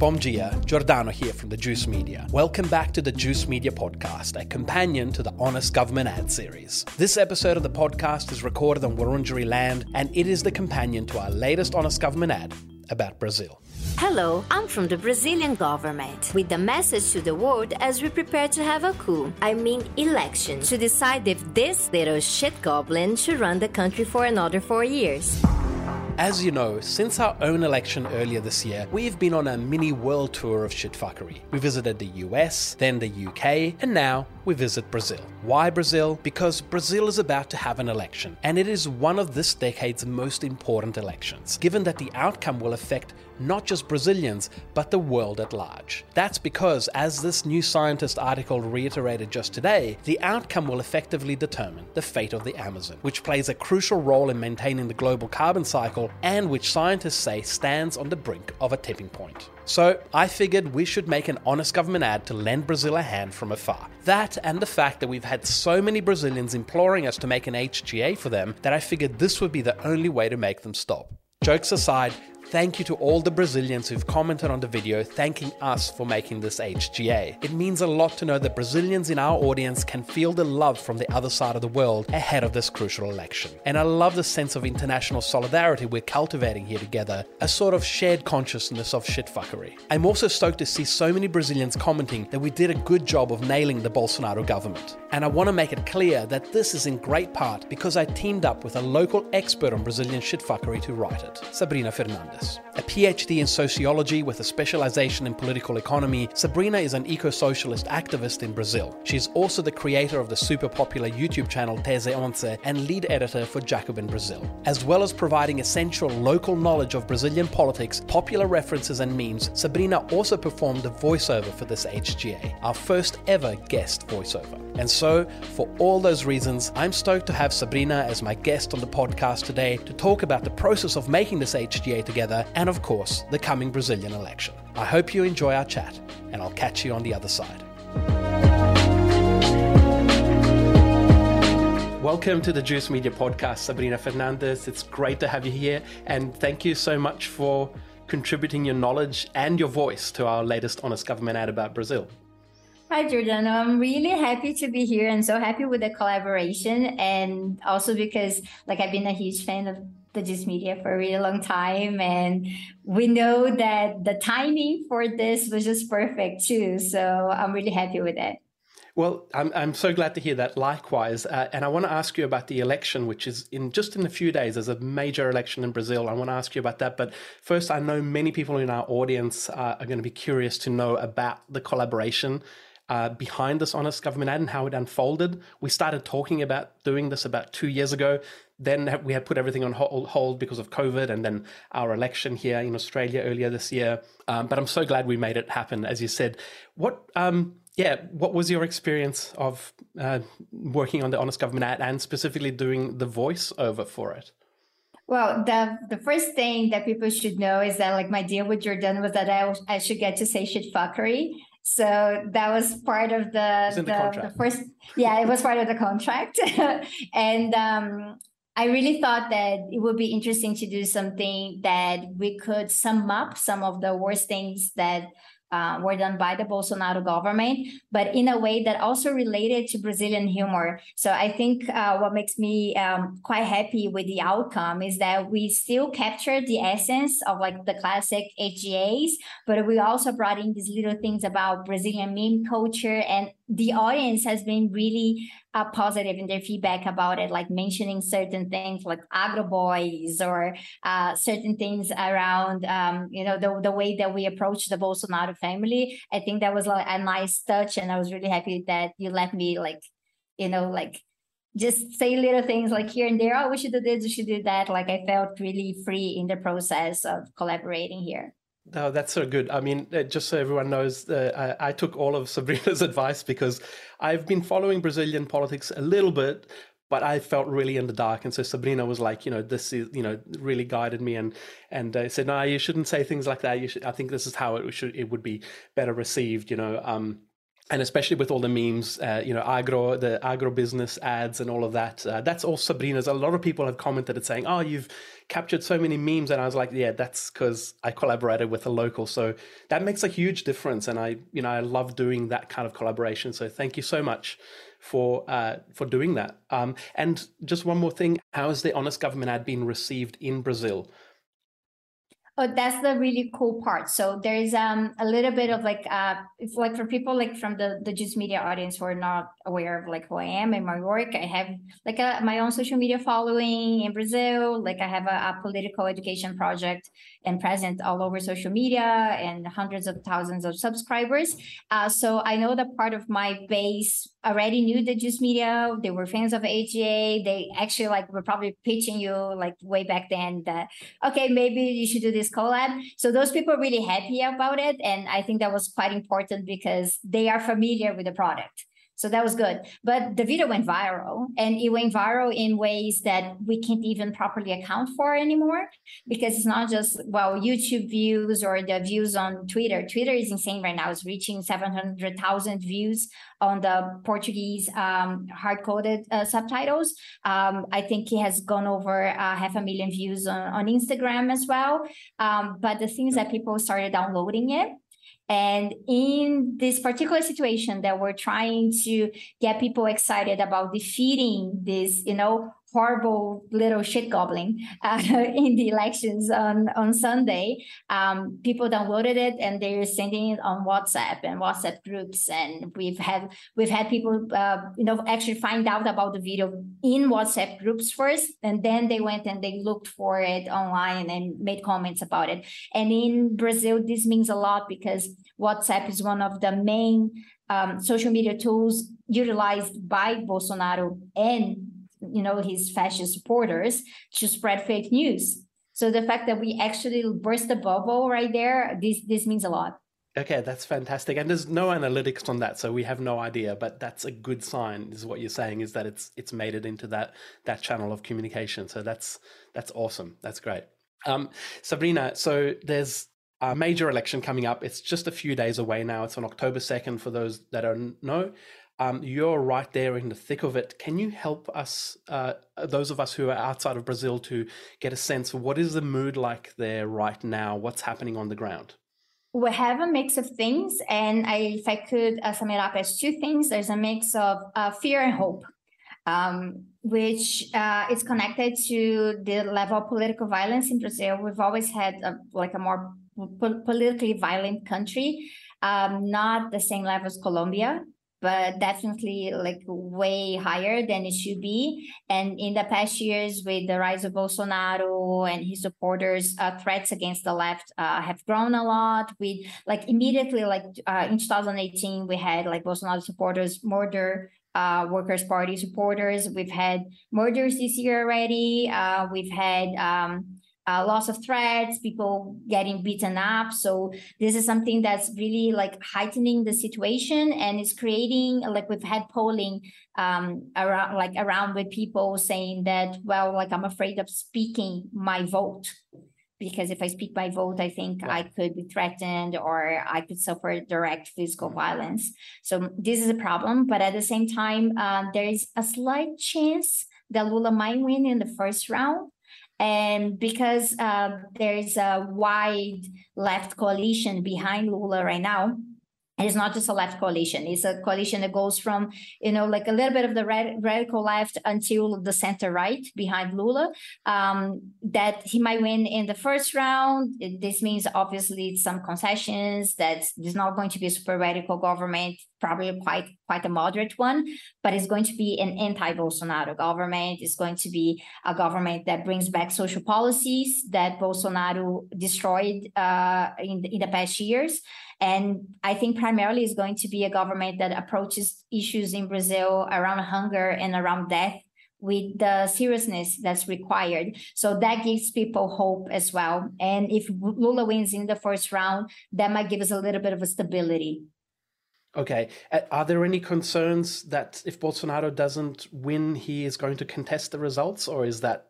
Bom dia, Giordano here from the Juice Media. Welcome back to the Juice Media podcast, a companion to the Honest Government ad series. This episode of the podcast is recorded on Wurundjeri land, and it is the companion to our latest Honest Government ad about Brazil. Hello, I'm from the Brazilian government with a message to the world as we prepare to have a coup. I mean, election to decide if this little shit goblin should run the country for another four years. As you know, since our own election earlier this year, we've been on a mini world tour of shitfuckery. We visited the US, then the UK, and now we visit Brazil. Why Brazil? Because Brazil is about to have an election, and it is one of this decade's most important elections, given that the outcome will affect not just Brazilians, but the world at large. That's because, as this New Scientist article reiterated just today, the outcome will effectively determine the fate of the Amazon, which plays a crucial role in maintaining the global carbon cycle and which scientists say stands on the brink of a tipping point. So I figured we should make an honest government ad to lend Brazil a hand from afar. That and the fact that we've had so many Brazilians imploring us to make an HGA for them that I figured this would be the only way to make them stop. Jokes aside, Thank you to all the Brazilians who've commented on the video thanking us for making this HGA. It means a lot to know that Brazilians in our audience can feel the love from the other side of the world ahead of this crucial election. And I love the sense of international solidarity we're cultivating here together, a sort of shared consciousness of shitfuckery. I'm also stoked to see so many Brazilians commenting that we did a good job of nailing the Bolsonaro government. And I want to make it clear that this is in great part because I teamed up with a local expert on Brazilian shitfuckery to write it, Sabrina Fernandes. A PhD in sociology with a specialization in political economy, Sabrina is an eco socialist activist in Brazil. She's also the creator of the super popular YouTube channel Tese Onze and lead editor for Jacobin Brazil. As well as providing essential local knowledge of Brazilian politics, popular references, and memes, Sabrina also performed the voiceover for this HGA, our first ever guest voiceover. And so, for all those reasons, I'm stoked to have Sabrina as my guest on the podcast today to talk about the process of making this HGA together and, of course, the coming Brazilian election. I hope you enjoy our chat, and I'll catch you on the other side. Welcome to the Juice Media Podcast, Sabrina Fernandes. It's great to have you here, and thank you so much for contributing your knowledge and your voice to our latest Honest Government ad about Brazil. Hi, Giordano. I'm really happy to be here and so happy with the collaboration. And also because, like, I've been a huge fan of the Juice Media for a really long time. And we know that the timing for this was just perfect, too. So I'm really happy with it. Well, I'm, I'm so glad to hear that. Likewise, uh, and I want to ask you about the election, which is in just in a few days. There's a major election in Brazil. I want to ask you about that. But first, I know many people in our audience uh, are going to be curious to know about the collaboration uh, behind this honest government ad and how it unfolded. We started talking about doing this about two years ago. Then we had put everything on hold because of COVID and then our election here in Australia earlier this year. Um, but I'm so glad we made it happen, as you said. What, um, yeah, what was your experience of uh, working on the honest government ad and specifically doing the voiceover for it? Well, the the first thing that people should know is that like my deal with Jordan was that I, I should get to say shit fuckery. So that was part of the, the, the, the, first, yeah, it was part of the contract. and um, I really thought that it would be interesting to do something that we could sum up some of the worst things that uh, were done by the Bolsonaro government, but in a way that also related to Brazilian humor. So I think uh, what makes me um, quite happy with the outcome is that we still captured the essence of like the classic HGAs, but we also brought in these little things about Brazilian meme culture and the audience has been really uh, positive in their feedback about it, like mentioning certain things like agro boys or uh, certain things around, um, you know, the, the way that we approach the Bolsonaro family. I think that was like a nice touch. And I was really happy that you let me like, you know, like just say little things like here and there, oh, we should do this, we should do that. Like I felt really free in the process of collaborating here. No, that's so good. I mean, uh, just so everyone knows, uh, I, I, took all of Sabrina's advice because I've been following Brazilian politics a little bit, but I felt really in the dark. And so Sabrina was like, you know, this is, you know, really guided me and and uh, said, no, you shouldn't say things like that. You should. I think this is how it should. It would be better received. You know. Um, and especially with all the memes, uh, you know, agro, the agro business ads and all of that. Uh, that's all Sabrina's. A lot of people have commented it saying, "Oh, you've captured so many memes," and I was like, "Yeah, that's because I collaborated with a local." So that makes a huge difference, and I, you know, I love doing that kind of collaboration. So thank you so much for uh, for doing that. Um, and just one more thing: how has the honest government ad been received in Brazil? Oh, that's the really cool part. So there's um a little bit of like uh like for people like from the the Juice Media audience who are not aware of like who I am and my work. I have like a, my own social media following in Brazil. Like I have a, a political education project and present all over social media and hundreds of thousands of subscribers. Uh, so I know that part of my base already knew the Juice Media. They were fans of AGA. They actually like were probably pitching you like way back then that okay maybe you should do this collab. So those people are really happy about it. And I think that was quite important because they are familiar with the product. So that was good. But the video went viral and it went viral in ways that we can't even properly account for anymore because it's not just, well, YouTube views or the views on Twitter. Twitter is insane right now. It's reaching 700,000 views on the Portuguese um, hard coded uh, subtitles. Um, I think it has gone over uh, half a million views on, on Instagram as well. Um, but the things that people started downloading it and in this particular situation that we're trying to get people excited about defeating this, you know, horrible little shit goblin uh, in the elections on, on Sunday, um, people downloaded it and they're sending it on WhatsApp and WhatsApp groups. And we've had we've had people, uh, you know, actually find out about the video in WhatsApp groups first, and then they went and they looked for it online and made comments about it. And in Brazil, this means a lot because WhatsApp is one of the main um, social media tools utilized by Bolsonaro and you know his fascist supporters to spread fake news. So the fact that we actually burst the bubble right there, this this means a lot. Okay, that's fantastic. And there's no analytics on that, so we have no idea. But that's a good sign. Is what you're saying is that it's it's made it into that that channel of communication. So that's that's awesome. That's great. Um, Sabrina, so there's a major election coming up. It's just a few days away now. It's on October 2nd for those that don't know. Um, you're right there in the thick of it. Can you help us, uh, those of us who are outside of Brazil, to get a sense of what is the mood like there right now? What's happening on the ground? We have a mix of things, and I, if I could uh, sum it up as two things, there's a mix of uh, fear and hope, um, which uh, is connected to the level of political violence in Brazil. We've always had a, like a more po- politically violent country, um, not the same level as Colombia, but definitely like way higher than it should be. And in the past years, with the rise of Bolsonaro and his supporters, uh, threats against the left uh, have grown a lot. We like immediately, like uh, in 2018, we had like Bolsonaro supporters murder uh, Workers' Party supporters. We've had murders this year already. Uh, we've had um, uh, loss of threats, people getting beaten up. So this is something that's really like heightening the situation and it's creating like we've had polling um, around like around with people saying that well like I'm afraid of speaking my vote because if I speak my vote, I think I could be threatened or I could suffer direct physical violence. So this is a problem. But at the same time, uh, there is a slight chance that Lula might win in the first round. And because uh, there's a wide left coalition behind Lula right now, it's not just a left coalition it's a coalition that goes from you know like a little bit of the radical left until the center right behind lula um, that he might win in the first round this means obviously some concessions that there's not going to be a super radical government probably quite quite a moderate one, but it's going to be an anti-Bolsonaro government. It's going to be a government that brings back social policies that Bolsonaro destroyed uh, in, the, in the past years. And I think primarily is going to be a government that approaches issues in Brazil around hunger and around death with the seriousness that's required. So that gives people hope as well. And if Lula wins in the first round, that might give us a little bit of a stability. Okay. Are there any concerns that if Bolsonaro doesn't win, he is going to contest the results, or is that?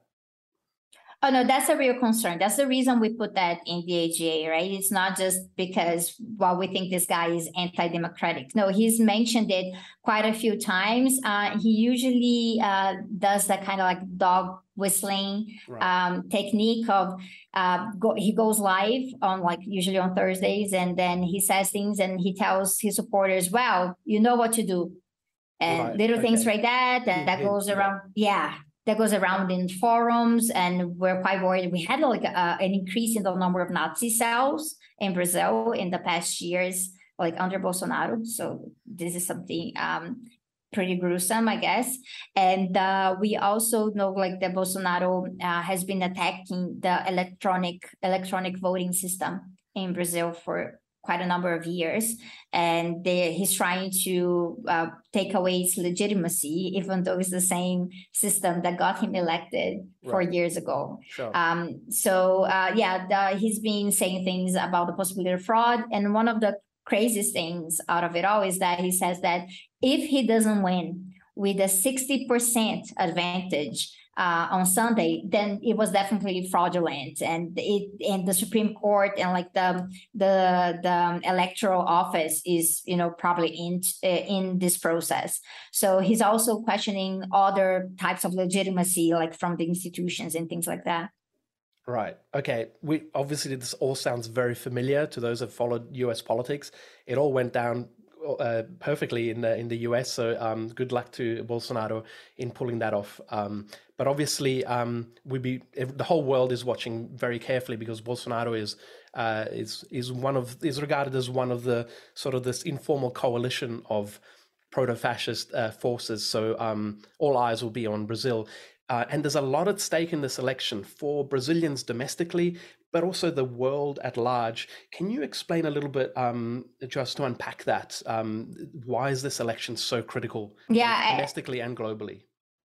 Oh no, that's a real concern. That's the reason we put that in the AGA, right? It's not just because well we think this guy is anti-democratic. No, he's mentioned it quite a few times. Uh, he usually uh, does that kind of like dog whistling right. um, technique of uh, go, he goes live on like usually on Thursdays, and then he says things and he tells his supporters, "Well, you know what to do." And right. little okay. things like that, and that goes around. Yeah, that goes around in forums, and we're quite worried. We had like a, an increase in the number of Nazi cells in Brazil in the past years, like under Bolsonaro. So this is something um, pretty gruesome, I guess. And uh, we also know like that Bolsonaro uh, has been attacking the electronic electronic voting system in Brazil for quite a number of years, and they, he's trying to uh, take away its legitimacy, even though it's the same system that got him elected right. four years ago. Sure. Um, so uh, yeah, the, he's been saying things about the possibility of fraud, and one of the craziest things out of it all is that he says that if he doesn't win with a 60% advantage, uh, on Sunday, then it was definitely fraudulent, and it and the Supreme Court and like the the the electoral office is you know probably in uh, in this process. So he's also questioning other types of legitimacy, like from the institutions and things like that. Right. Okay. We obviously this all sounds very familiar to those that followed U.S. politics. It all went down uh, perfectly in the in the US. So um, good luck to Bolsonaro in pulling that off. Um, but obviously, um, we be the whole world is watching very carefully because Bolsonaro is uh, is is one of is regarded as one of the sort of this informal coalition of proto-fascist uh, forces. So um, all eyes will be on Brazil. Uh, and there's a lot at stake in this election for Brazilians domestically, but also the world at large. Can you explain a little bit, um, just to unpack that? Um, why is this election so critical, yeah, domestically I, and globally?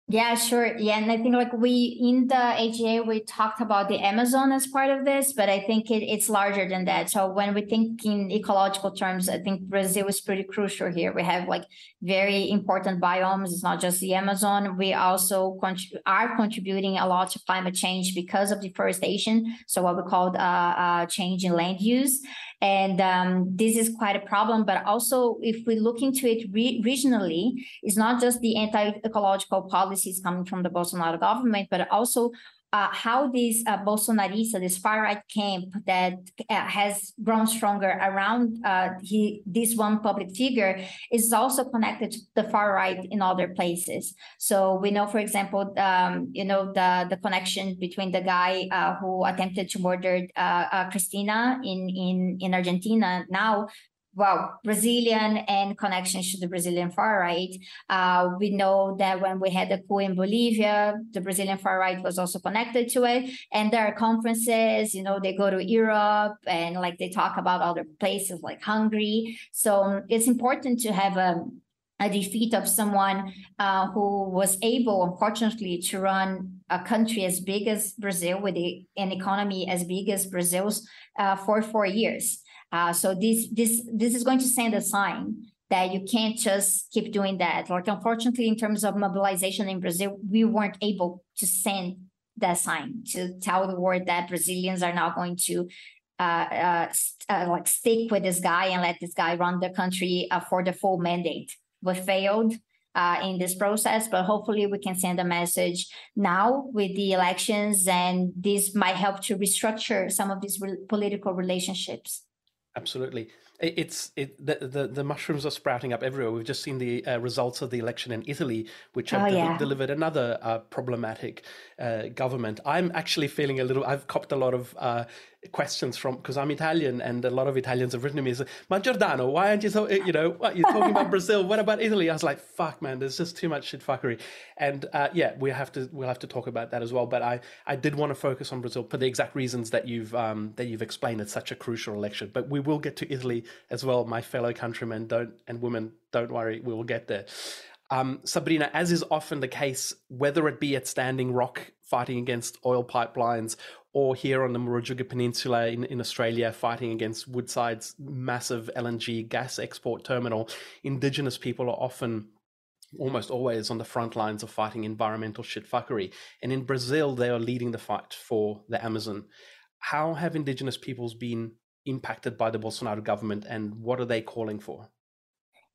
Yeah, sure. Yeah, and I think like we in the AGA we talked about the Amazon as part of this, but I think it, it's larger than that. So when we think in ecological terms, I think Brazil is pretty crucial here. We have like very important biomes. It's not just the Amazon. We also are contributing a lot to climate change because of deforestation. So what we call uh, uh, change in land use. And um, this is quite a problem. But also, if we look into it re- regionally, it's not just the anti ecological policies coming from the Bolsonaro government, but also uh, how this uh, Bolsonarista, this far right camp that uh, has grown stronger around uh, he, this one public figure is also connected to the far right in other places. So we know, for example, um, you know the the connection between the guy uh, who attempted to murder uh, Cristina in in in Argentina now well, Brazilian and connections to the Brazilian far right. Uh, we know that when we had the coup in Bolivia, the Brazilian far right was also connected to it. And there are conferences, you know, they go to Europe and like they talk about other places like Hungary. So um, it's important to have a a defeat of someone uh, who was able, unfortunately, to run a country as big as Brazil with a, an economy as big as Brazil's uh, for four years. Uh, so this this this is going to send a sign that you can't just keep doing that. Like unfortunately, in terms of mobilization in Brazil, we weren't able to send that sign to tell the world that Brazilians are now going to uh, uh, uh, like stick with this guy and let this guy run the country uh, for the full mandate. We failed uh, in this process, but hopefully we can send a message now with the elections, and this might help to restructure some of these re- political relationships. Absolutely. It's it the, the, the mushrooms are sprouting up everywhere. We've just seen the uh, results of the election in Italy, which have oh, de- yeah. delivered another uh, problematic uh, government. I'm actually feeling a little. I've copped a lot of uh, questions from because I'm Italian and a lot of Italians have written to me is Ma Giordano, why aren't you so you know what you're talking about Brazil? What about Italy? I was like, fuck man, there's just too much shit fuckery. And uh, yeah, we have to we'll have to talk about that as well. But I I did want to focus on Brazil for the exact reasons that you've um, that you've explained. It's such a crucial election. But we will get to Italy as well, my fellow countrymen. Don't and women, don't worry, we will get there. Um, Sabrina, as is often the case, whether it be at Standing Rock fighting against oil pipelines or here on the Murujuga Peninsula in, in Australia, fighting against Woodside's massive LNG gas export terminal, Indigenous people are often almost always on the front lines of fighting environmental shitfuckery. And in Brazil, they are leading the fight for the Amazon. How have indigenous peoples been impacted by the Bolsonaro government and what are they calling for?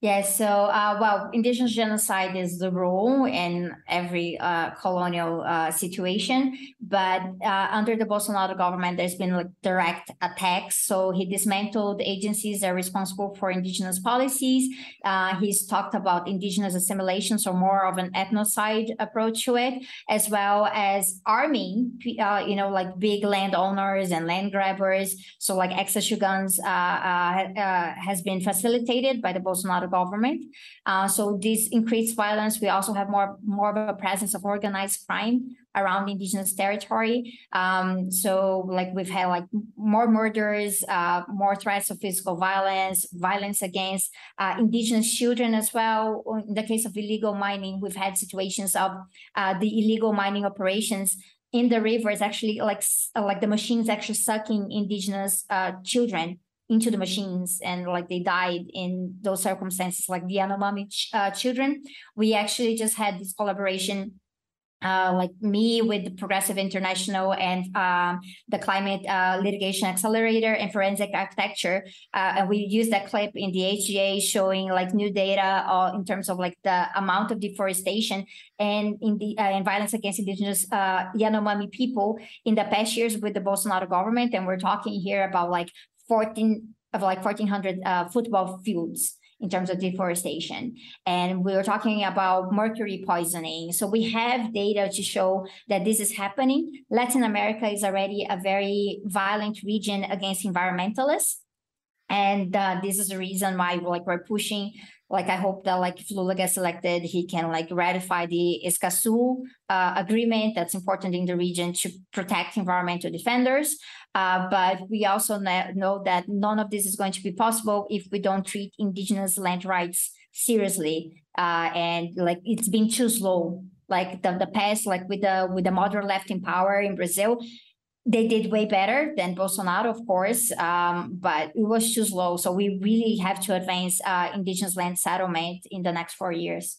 Yes, so uh, well, indigenous genocide is the rule in every uh, colonial uh, situation, but uh, under the Bolsonaro government, there's been like direct attacks. So he dismantled agencies that are responsible for indigenous policies. Uh, he's talked about indigenous assimilation, so more of an ethnocide approach to it, as well as arming, uh, you know, like big landowners and land grabbers. So like access to guns has been facilitated by the Bolsonaro government. Uh, so this increased violence. We also have more more of a presence of organized crime around indigenous territory. Um, so like we've had like more murders, uh, more threats of physical violence, violence against uh, indigenous children as well. In the case of illegal mining, we've had situations of uh, the illegal mining operations in the rivers actually like like the machines actually sucking indigenous uh, children into the machines and like they died in those circumstances like the Yanomami ch- uh, children we actually just had this collaboration uh, like me with the Progressive International and um, the Climate uh, Litigation Accelerator and Forensic Architecture. Uh, and we used that clip in the HGA showing like new data uh, in terms of like the amount of deforestation and in the uh, and violence against indigenous uh, Yanomami people in the past years with the Bolsonaro government. And we're talking here about like 14 of like 1400 uh, football fields in terms of deforestation. And we were talking about mercury poisoning. So we have data to show that this is happening. Latin America is already a very violent region against environmentalists. And uh, this is the reason why like we're pushing like I hope that like if Lula gets elected, he can like ratify the Escazú uh, agreement that's important in the region to protect environmental defenders. Uh, but we also know that none of this is going to be possible if we don't treat indigenous land rights seriously. Uh, and like it's been too slow. Like the, the past, like with the with the modern left in power in Brazil, they did way better than Bolsonaro, of course, um, but it was too slow. So we really have to advance uh, indigenous land settlement in the next four years.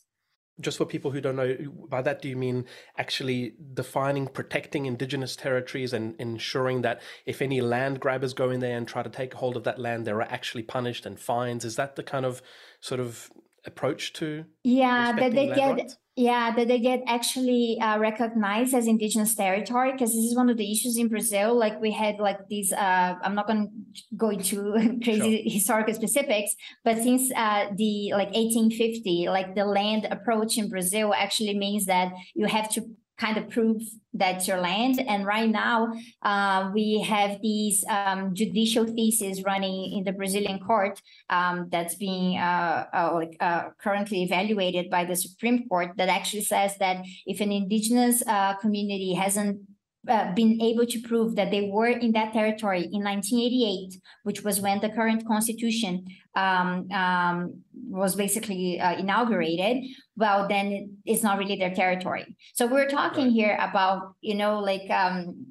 Just for people who don't know, by that do you mean actually defining, protecting indigenous territories and ensuring that if any land grabbers go in there and try to take hold of that land, they're actually punished and fines? Is that the kind of sort of approach to yeah that they get rights? yeah that they get actually uh, recognized as indigenous territory because this is one of the issues in brazil like we had like these uh, i'm not going to go into crazy sure. historical specifics but since uh, the like 1850 like the land approach in brazil actually means that you have to kind of prove that's your land. And right now, uh, we have these um, judicial theses running in the Brazilian court um, that's being uh, uh, uh, currently evaluated by the Supreme Court that actually says that if an indigenous uh, community hasn't uh, been able to prove that they were in that territory in 1988, which was when the current constitution um, um, was basically uh, inaugurated, well, then it's not really their territory. So we're talking right. here about, you know, like um,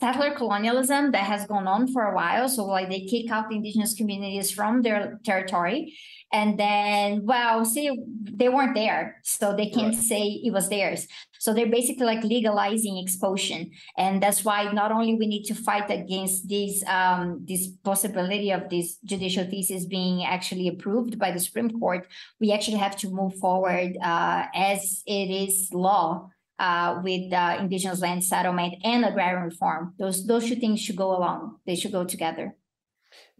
settler colonialism that has gone on for a while. So like they kick out the indigenous communities from their territory. And then, well, see, they weren't there. So they can't right. say it was theirs. So they're basically like legalizing expulsion. And that's why not only we need to fight against this um, this possibility of this judicial thesis being actually approved by the Supreme Court, we actually have to move forward uh, as it is law uh, with uh, indigenous land settlement and agrarian reform. Those those two things should go along. They should go together.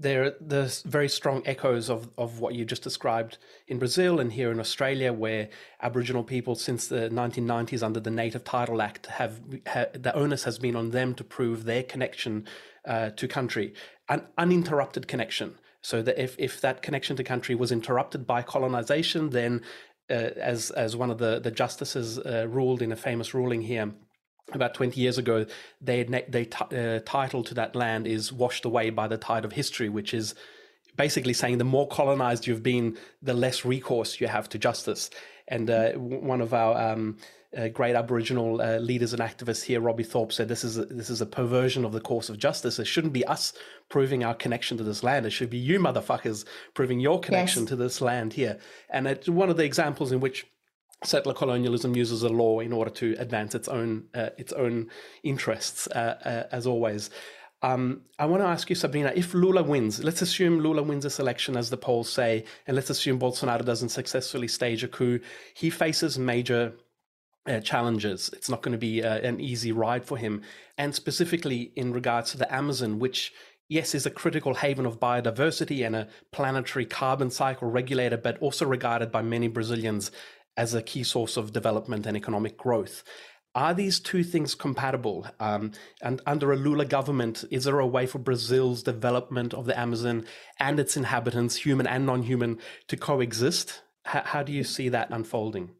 There, there's very strong echoes of, of what you just described in Brazil and here in Australia, where Aboriginal people, since the 1990s, under the Native Title Act, have, the onus has been on them to prove their connection uh, to country, an uninterrupted connection. So that if, if that connection to country was interrupted by colonization, then uh, as as one of the the justices uh, ruled in a famous ruling here about 20 years ago they they t- uh, title to that land is washed away by the tide of history which is basically saying the more colonized you've been the less recourse you have to justice and uh, one of our um, uh, great Aboriginal uh, leaders and activists here, Robbie Thorpe, said this is a, this is a perversion of the course of justice. It shouldn't be us proving our connection to this land. It should be you, motherfuckers, proving your connection yes. to this land here. And it's one of the examples in which settler colonialism uses a law in order to advance its own uh, its own interests, uh, uh, as always. Um, I want to ask you, Sabrina, if Lula wins, let's assume Lula wins this election as the polls say, and let's assume Bolsonaro doesn't successfully stage a coup, he faces major uh, challenges. It's not going to be uh, an easy ride for him. And specifically in regards to the Amazon, which, yes, is a critical haven of biodiversity and a planetary carbon cycle regulator, but also regarded by many Brazilians as a key source of development and economic growth. Are these two things compatible? Um, and under a Lula government, is there a way for Brazil's development of the Amazon and its inhabitants, human and non human, to coexist? H- how do you see that unfolding?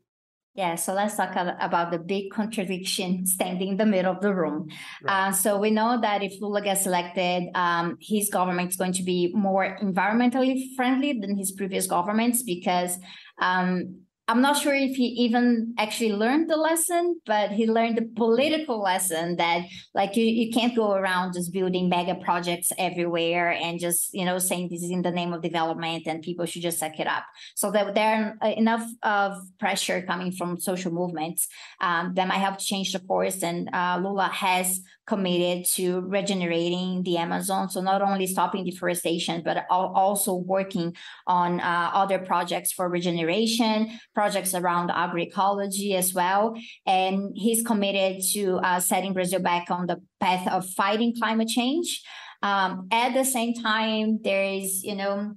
Yeah, so let's talk about the big contradiction standing in the middle of the room. Right. Uh, so we know that if Lula gets elected, um, his government is going to be more environmentally friendly than his previous governments because um, I'm not sure if he even actually learned the lesson, but he learned the political lesson that like you, you can't go around just building mega projects everywhere and just, you know, saying this is in the name of development and people should just suck it up. So that there are enough of pressure coming from social movements um, that might help change the course. And uh, Lula has committed to regenerating the Amazon. So not only stopping deforestation, but also working on uh, other projects for regeneration, projects around agroecology as well. And he's committed to uh, setting Brazil back on the path of fighting climate change. Um, at the same time, there is, you know,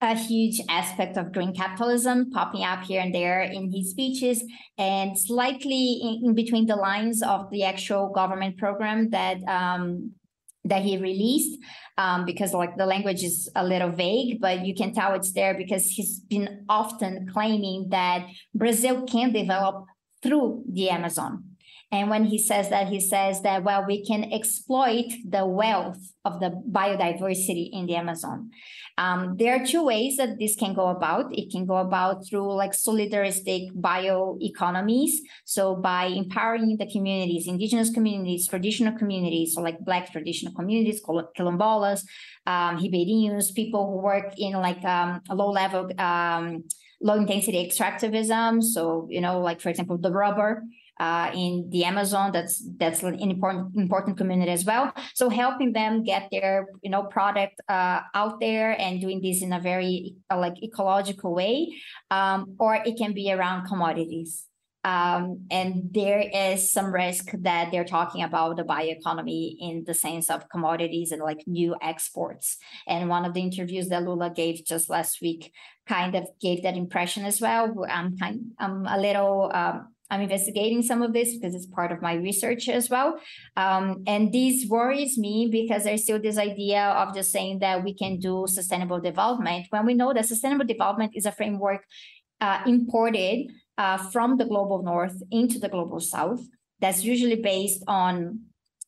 a huge aspect of green capitalism popping up here and there in his speeches and slightly in, in between the lines of the actual government program that um, that he released um, because like the language is a little vague but you can tell it's there because he's been often claiming that brazil can develop through the amazon and when he says that, he says that, well, we can exploit the wealth of the biodiversity in the Amazon. Um, there are two ways that this can go about. It can go about through like solidaristic bioeconomies. So by empowering the communities, indigenous communities, traditional communities, so like Black traditional communities, quilombolas, um, people who work in like um, a low level, um, low intensity extractivism. So, you know, like for example, the rubber uh, in the Amazon. That's that's an important important community as well. So helping them get their you know product uh, out there and doing this in a very uh, like ecological way, um, or it can be around commodities. Um, and there is some risk that they're talking about the bioeconomy in the sense of commodities and like new exports. And one of the interviews that Lula gave just last week kind of gave that impression as well. I'm kind, I'm a little um, I'm investigating some of this because it's part of my research as well. Um, and this worries me because there's still this idea of just saying that we can do sustainable development when we know that sustainable development is a framework uh, imported uh, from the global north into the global south that's usually based on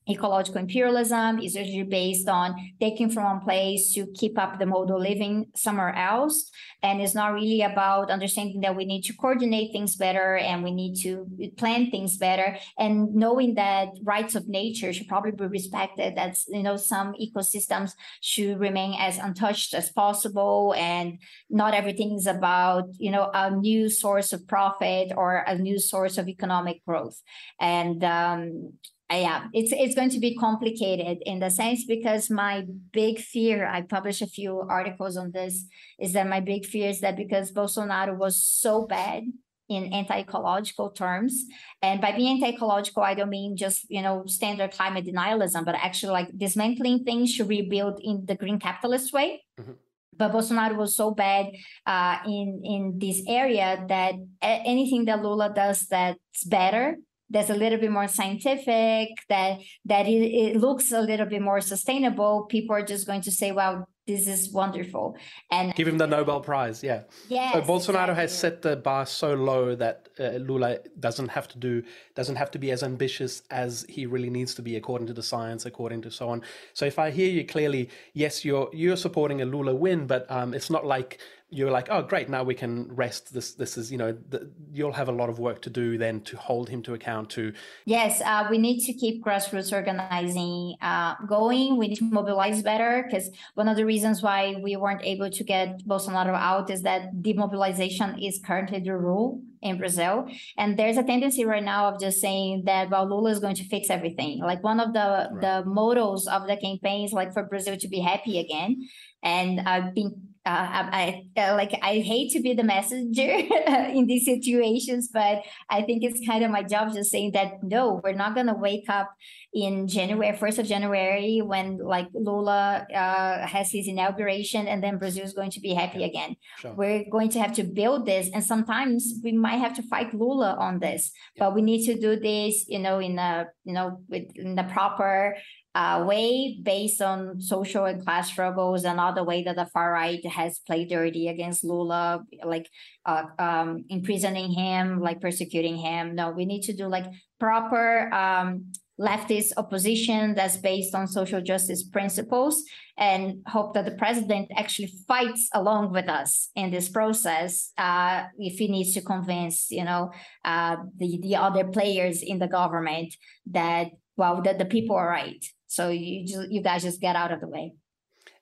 ecological imperialism. Is usually based on taking from one place to keep up the model living somewhere else. And it's not really about understanding that we need to coordinate things better and we need to plan things better. And knowing that rights of nature should probably be respected that you know some ecosystems should remain as untouched as possible and not everything is about you know a new source of profit or a new source of economic growth. And um, yeah, it's it's going to be complicated in the sense because my big fear, I published a few articles on this, is that my big fear is that because Bolsonaro was so bad in anti-ecological terms, and by being anti-ecological, I don't mean just you know standard climate denialism, but actually like dismantling things to rebuild in the green capitalist way. Mm-hmm but Bolsonaro was so bad uh, in in this area that anything that Lula does that's better that's a little bit more scientific, that that it, it looks a little bit more sustainable, people are just going to say, "Well, this is wonderful." And give him the Nobel Prize. Yeah. Yeah. So Bolsonaro exactly. has set the bar so low that uh, Lula doesn't have to do doesn't have to be as ambitious as he really needs to be according to the science, according to so on. So if I hear you clearly, yes, you're you're supporting a Lula win, but um, it's not like you're like, oh, great, now we can rest. This, this is, you know, the, you'll have a lot of work to do then to hold him to account. To yes, uh, we need to keep grassroots organizing uh, going. We need to mobilize better because one of the reasons why we weren't able to get Bolsonaro out is that demobilization is currently the rule in Brazil. And there's a tendency right now of just saying that well, Lula is going to fix everything. Like one of the right. the mottos of the campaign is like for Brazil to be happy again. And I've been I, I uh, like I hate to be the messenger in these situations, but I think it's kind of my job just saying that no, we're not gonna wake up in January, first of January, when like Lula uh, has his inauguration, and then Brazil is going to be happy again. Sure. We're going to have to build this, and sometimes we might have to fight Lula on this, yeah. but we need to do this, you know, in a you know with in the proper uh, way based on social and class struggles all way that the far right has played dirty against Lula, like uh, um, imprisoning him, like persecuting him. No, we need to do like proper um, leftist opposition that's based on social justice principles and hope that the president actually fights along with us in this process uh, if he needs to convince you know uh, the, the other players in the government that well that the people are right so you just, you guys just get out of the way.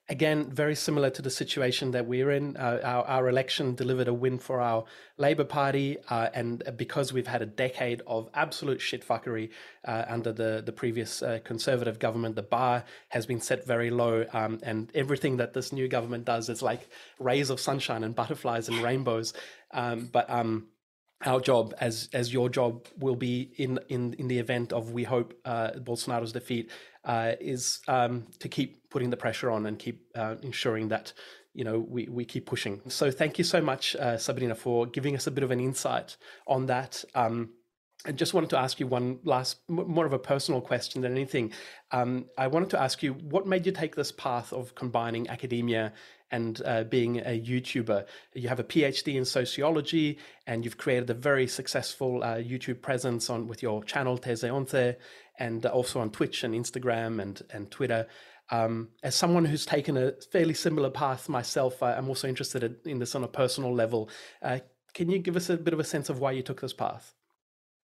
Again, very similar to the situation that we're in. Uh, our, our, election delivered a win for our Labour Party, uh, and because we've had a decade of absolute shitfuckery uh, under the the previous uh, Conservative government, the bar has been set very low, um, and everything that this new government does is like rays of sunshine and butterflies and rainbows. Um, but um, our job as as your job will be in in in the event of we hope uh, Bolsonaro's defeat uh, is um, to keep putting the pressure on and keep uh, ensuring that you know we we keep pushing. So thank you so much, uh, Sabrina, for giving us a bit of an insight on that. Um, I just wanted to ask you one last, more of a personal question than anything. Um, I wanted to ask you, what made you take this path of combining academia and uh, being a YouTuber. You have a PhD in sociology, and you've created a very successful uh, YouTube presence on with your channel Tese Onze, and also on Twitch and Instagram and and Twitter. Um, as someone who's taken a fairly similar path myself, I, am also interested in this on a personal level. Uh, can you give us a bit of a sense of why you took this path?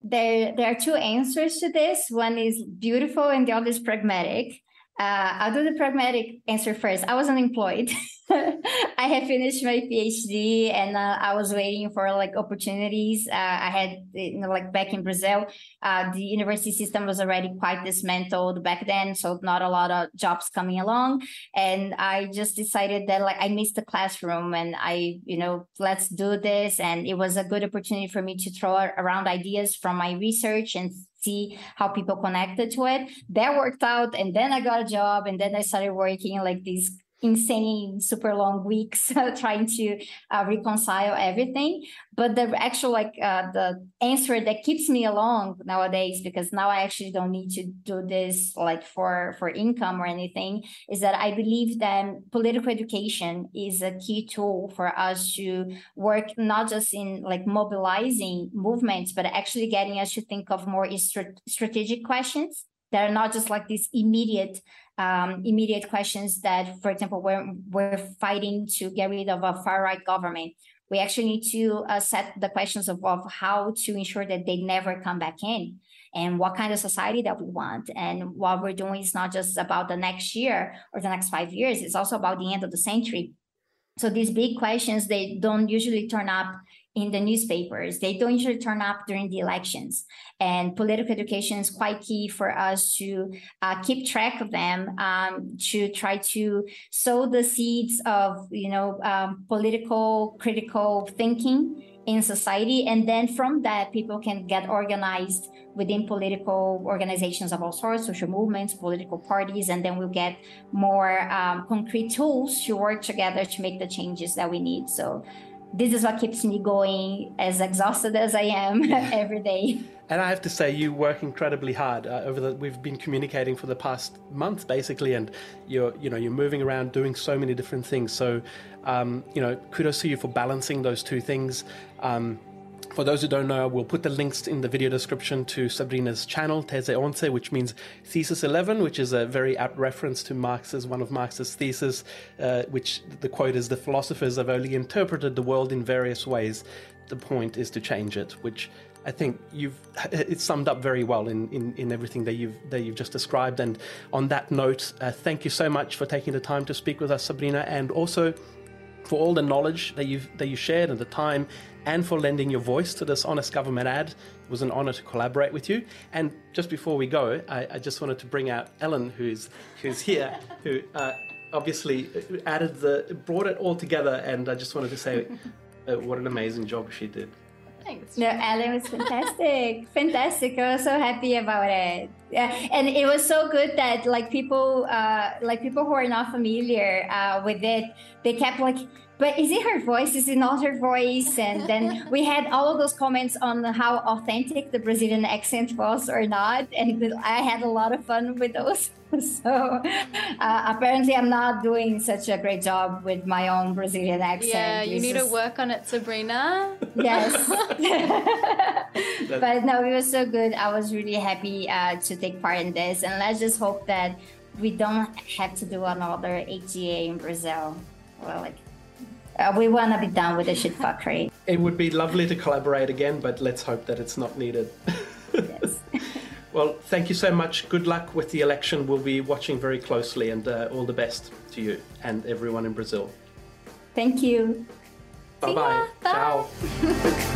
There, there are two answers to this. One is beautiful, and the other is pragmatic. Uh, I'll do the pragmatic answer first. I was unemployed. I had finished my PhD and uh, I was waiting for like opportunities. Uh, I had, you know, like back in Brazil, uh, the university system was already quite dismantled back then. So not a lot of jobs coming along. And I just decided that like I missed the classroom and I, you know, let's do this. And it was a good opportunity for me to throw around ideas from my research and see how people connected to it. That worked out. And then I got a job and then I started working like these insane super long weeks trying to uh, reconcile everything. But the actual like uh, the answer that keeps me along nowadays because now i actually don't need to do this like for for income or anything is that i believe that political education is a key tool for us to work not just in like mobilizing movements but actually getting us to think of more strategic questions that are not just like these immediate um, immediate questions that, for example, we're, we're fighting to get rid of a far right government. We actually need to uh, set the questions of, of how to ensure that they never come back in and what kind of society that we want. And what we're doing is not just about the next year or the next five years, it's also about the end of the century. So these big questions, they don't usually turn up in the newspapers. They don't usually turn up during the elections. And political education is quite key for us to uh, keep track of them, um, to try to sow the seeds of, you know, um, political critical thinking in society. And then from that, people can get organized within political organizations of all sorts, social movements, political parties, and then we'll get more um, concrete tools to work together to make the changes that we need. So this is what keeps me going as exhausted as I am every day. And I have to say, you work incredibly hard. Uh, over the, we've been communicating for the past month, basically, and you're, you know, you're moving around, doing so many different things. So, um, you know, kudos to you for balancing those two things. Um, For those who don't know, we'll put the links in the video description to Sabrina's channel, Tese Onze, which means Thesis 11, which is a very apt reference to Marx's, one of Marx's theses, uh, which the quote is, the philosophers have only interpreted the world in various ways. The point is to change it, which I think you've it's summed up very well in, in, in everything that you've that you've just described. And on that note, uh, thank you so much for taking the time to speak with us, Sabrina, and also for all the knowledge that you've that you shared and the time and for lending your voice to this honest government ad. It was an honor to collaborate with you. And just before we go, I, I just wanted to bring out Ellen, who's who's here, who uh, obviously added the brought it all together. And I just wanted to say uh, what an amazing job she did. Thanks. No, Ellen was fantastic. fantastic. I was so happy about it. Yeah, and it was so good that like people, uh, like people who are not familiar uh, with it, they kept like, but is it her voice? Is it not her voice? And then we had all of those comments on how authentic the Brazilian accent was or not. And I had a lot of fun with those. so uh, apparently, I'm not doing such a great job with my own Brazilian accent. Yeah, you need just... to work on it, Sabrina. Yes. but no, it was so good. I was really happy uh, to take part in this. And let's just hope that we don't have to do another HGA in Brazil. Well, like uh, we want to be done with the shit fuckery. It would be lovely to collaborate again, but let's hope that it's not needed. yes. well, thank you so much. Good luck with the election. We'll be watching very closely, and uh, all the best to you and everyone in Brazil. Thank you. Bye-bye. Bye. Ciao.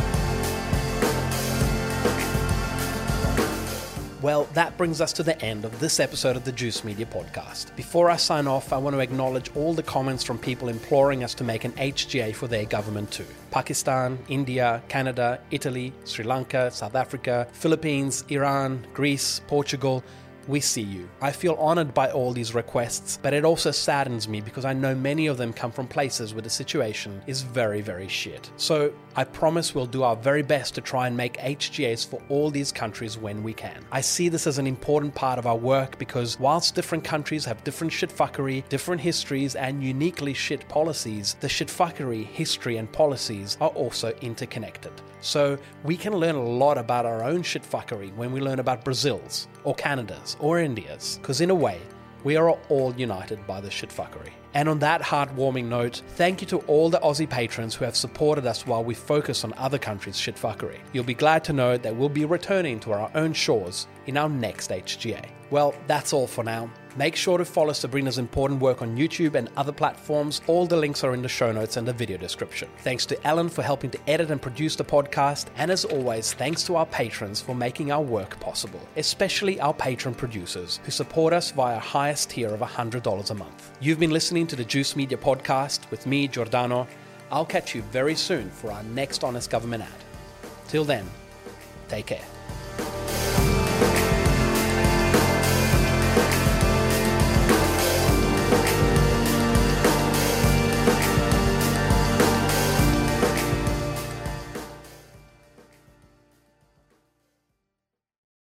Well, that brings us to the end of this episode of the Juice Media podcast. Before I sign off, I want to acknowledge all the comments from people imploring us to make an HGA for their government too. Pakistan, India, Canada, Italy, Sri Lanka, South Africa, Philippines, Iran, Greece, Portugal, we see you. I feel honored by all these requests, but it also saddens me because I know many of them come from places where the situation is very, very shit. So I promise we'll do our very best to try and make HGAs for all these countries when we can. I see this as an important part of our work because whilst different countries have different shitfuckery, different histories, and uniquely shit policies, the shitfuckery, history, and policies are also interconnected. So we can learn a lot about our own shitfuckery when we learn about Brazil's, or Canada's, or India's, because in a way, we are all united by the shitfuckery. And on that heartwarming note, thank you to all the Aussie patrons who have supported us while we focus on other countries' shitfuckery. You'll be glad to know that we'll be returning to our own shores in our next HGA. Well, that's all for now. Make sure to follow Sabrina's important work on YouTube and other platforms. All the links are in the show notes and the video description. Thanks to Ellen for helping to edit and produce the podcast. And as always, thanks to our patrons for making our work possible, especially our patron producers who support us via highest tier of $100 a month. You've been listening to the Juice Media podcast with me, Giordano. I'll catch you very soon for our next Honest Government ad. Till then, take care.